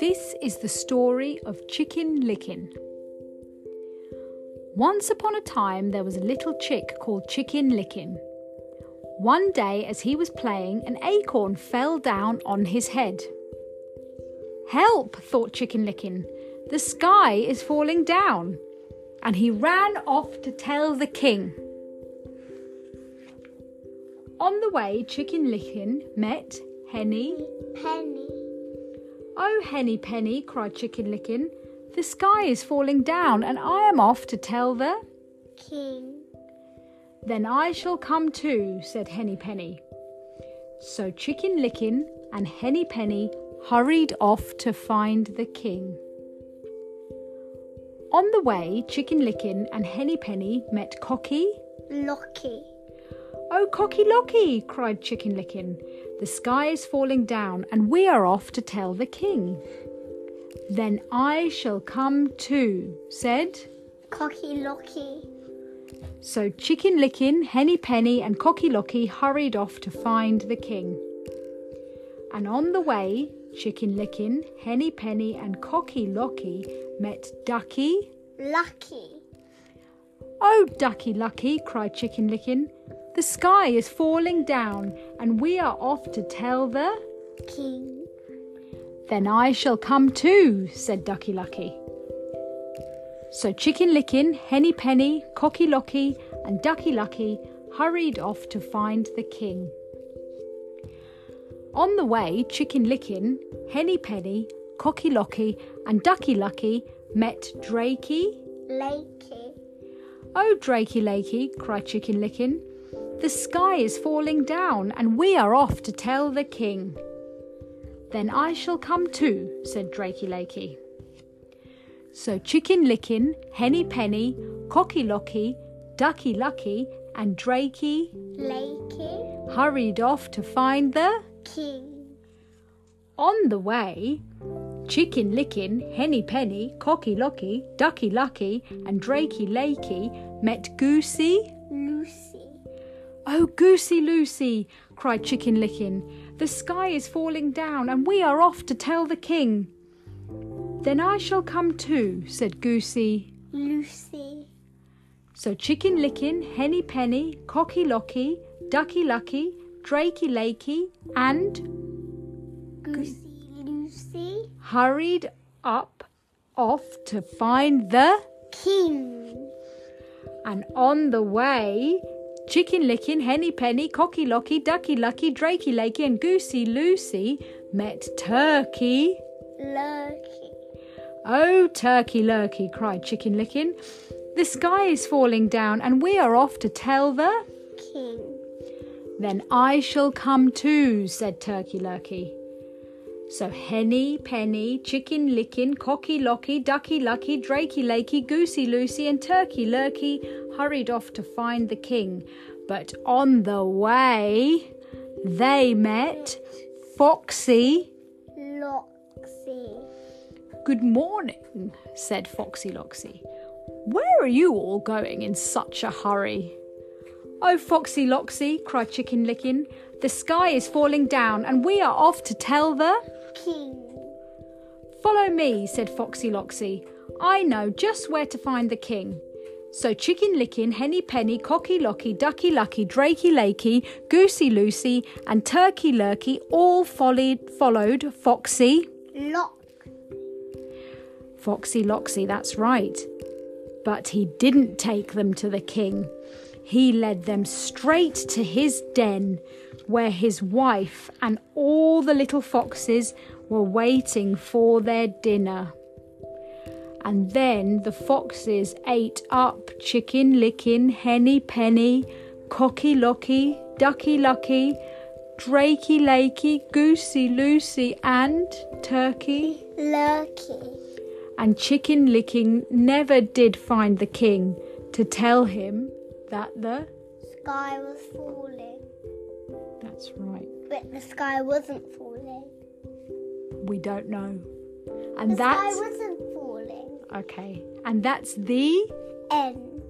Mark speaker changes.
Speaker 1: This is the story of Chicken Licken. Once upon a time, there was a little chick called Chicken Licken. One day, as he was playing, an acorn fell down on his head. Help, thought Chicken Licken. The sky is falling down. And he ran off to tell the king. On the way, Chicken Licken met Henny
Speaker 2: Penny.
Speaker 1: Oh, Henny Penny, cried Chicken Licken. The sky is falling down, and I am off to tell the.
Speaker 2: King.
Speaker 1: Then I shall come too, said Henny Penny. So Chicken Licken and Henny Penny hurried off to find the king. On the way, Chicken Licken and Henny Penny met Cocky.
Speaker 2: Locky.
Speaker 1: Oh, Cocky Locky, cried Chicken Licken. The sky is falling down, and we are off to tell the king. Then I shall come too, said.
Speaker 2: Cocky Locky.
Speaker 1: So Chicken Licken, Henny Penny, and Cocky Locky hurried off to find the king. And on the way, Chicken Licken, Henny Penny, and Cocky Locky met Ducky.
Speaker 2: Lucky.
Speaker 1: Oh, Ducky Lucky, cried Chicken Licken. The sky is falling down, and we are off to tell the.
Speaker 2: King.
Speaker 1: Then I shall come too, said Ducky Lucky. So Chicken Licken, Henny Penny, Cocky Locky, and Ducky Lucky hurried off to find the king. On the way, Chicken Licken, Henny Penny, Cocky Locky, and Ducky Lucky met Drakey.
Speaker 2: Lakey.
Speaker 1: Oh, Drakey Lakey, cried Chicken Licken. The sky is falling down, and we are off to tell the king. Then I shall come too, said Drakey Lakey. So Chicken Licken, Henny Penny, Cocky Locky, Ducky Lucky, and Drakey
Speaker 2: Lakey.
Speaker 1: hurried off to find the.
Speaker 2: King.
Speaker 1: On the way, Chicken Licken, Henny Penny, Cocky Locky, Ducky Lucky, and Drakey Lakey met Goosey. Oh, Goosey Loosey, cried Chicken Licken. The sky is falling down, and we are off to tell the king. Then I shall come too, said Goosey.
Speaker 2: Loosey.
Speaker 1: So Chicken Licken, Henny Penny, Cocky Locky, Ducky Lucky, Drakey Lakey, and
Speaker 2: Goosey Loosey.
Speaker 1: hurried up off to find the.
Speaker 2: King.
Speaker 1: And on the way, Chicken Licken, Henny Penny, Cocky Locky, Ducky Lucky, Drakey Lakey, and Goosey Loosey met Turkey.
Speaker 2: Lurkey.
Speaker 1: Oh, Turkey Lurkey, cried Chicken Licken. The sky is falling down, and we are off to tell the.
Speaker 2: King.
Speaker 1: Then I shall come too, said Turkey Lurkey. So Henny, Penny, Chicken Licken, Cocky Locky, Ducky Lucky, Drakey Lakey, Goosey Loosey, and Turkey Lurkey hurried off to find the king. But on the way, they met Foxy.
Speaker 2: Loxy.
Speaker 1: Good morning, said Foxy Loxy. Where are you all going in such a hurry? Oh, Foxy Loxy, cried Chicken Licken, the sky is falling down and we are off to tell the.
Speaker 2: King.
Speaker 1: Follow me, said Foxy Loxy. I know just where to find the king. So Chicken Licken, Henny Penny, Cocky Locky, Ducky Lucky, Drakey Lakey, Goosey Loosey, and Turkey Lurkey all followed, followed Foxy.
Speaker 2: Lock.
Speaker 1: Foxy Loxy, that's right. But he didn't take them to the king. He led them straight to his den, where his wife and all the little foxes were waiting for their dinner. And then the foxes ate up Chicken Licken, Henny Penny, Cocky Locky, Ducky Lucky, Drakey Lakey, Goosey Loosey, and Turkey
Speaker 2: Lurkey.
Speaker 1: and Chicken Licken never did find the king to tell him that the.
Speaker 2: Sky was falling.
Speaker 1: That's right.
Speaker 2: But the sky wasn't falling.
Speaker 1: We don't know.
Speaker 2: And The
Speaker 1: And
Speaker 2: sky
Speaker 1: that's.
Speaker 2: wasn't falling.
Speaker 1: Okay. And that's the.
Speaker 2: End.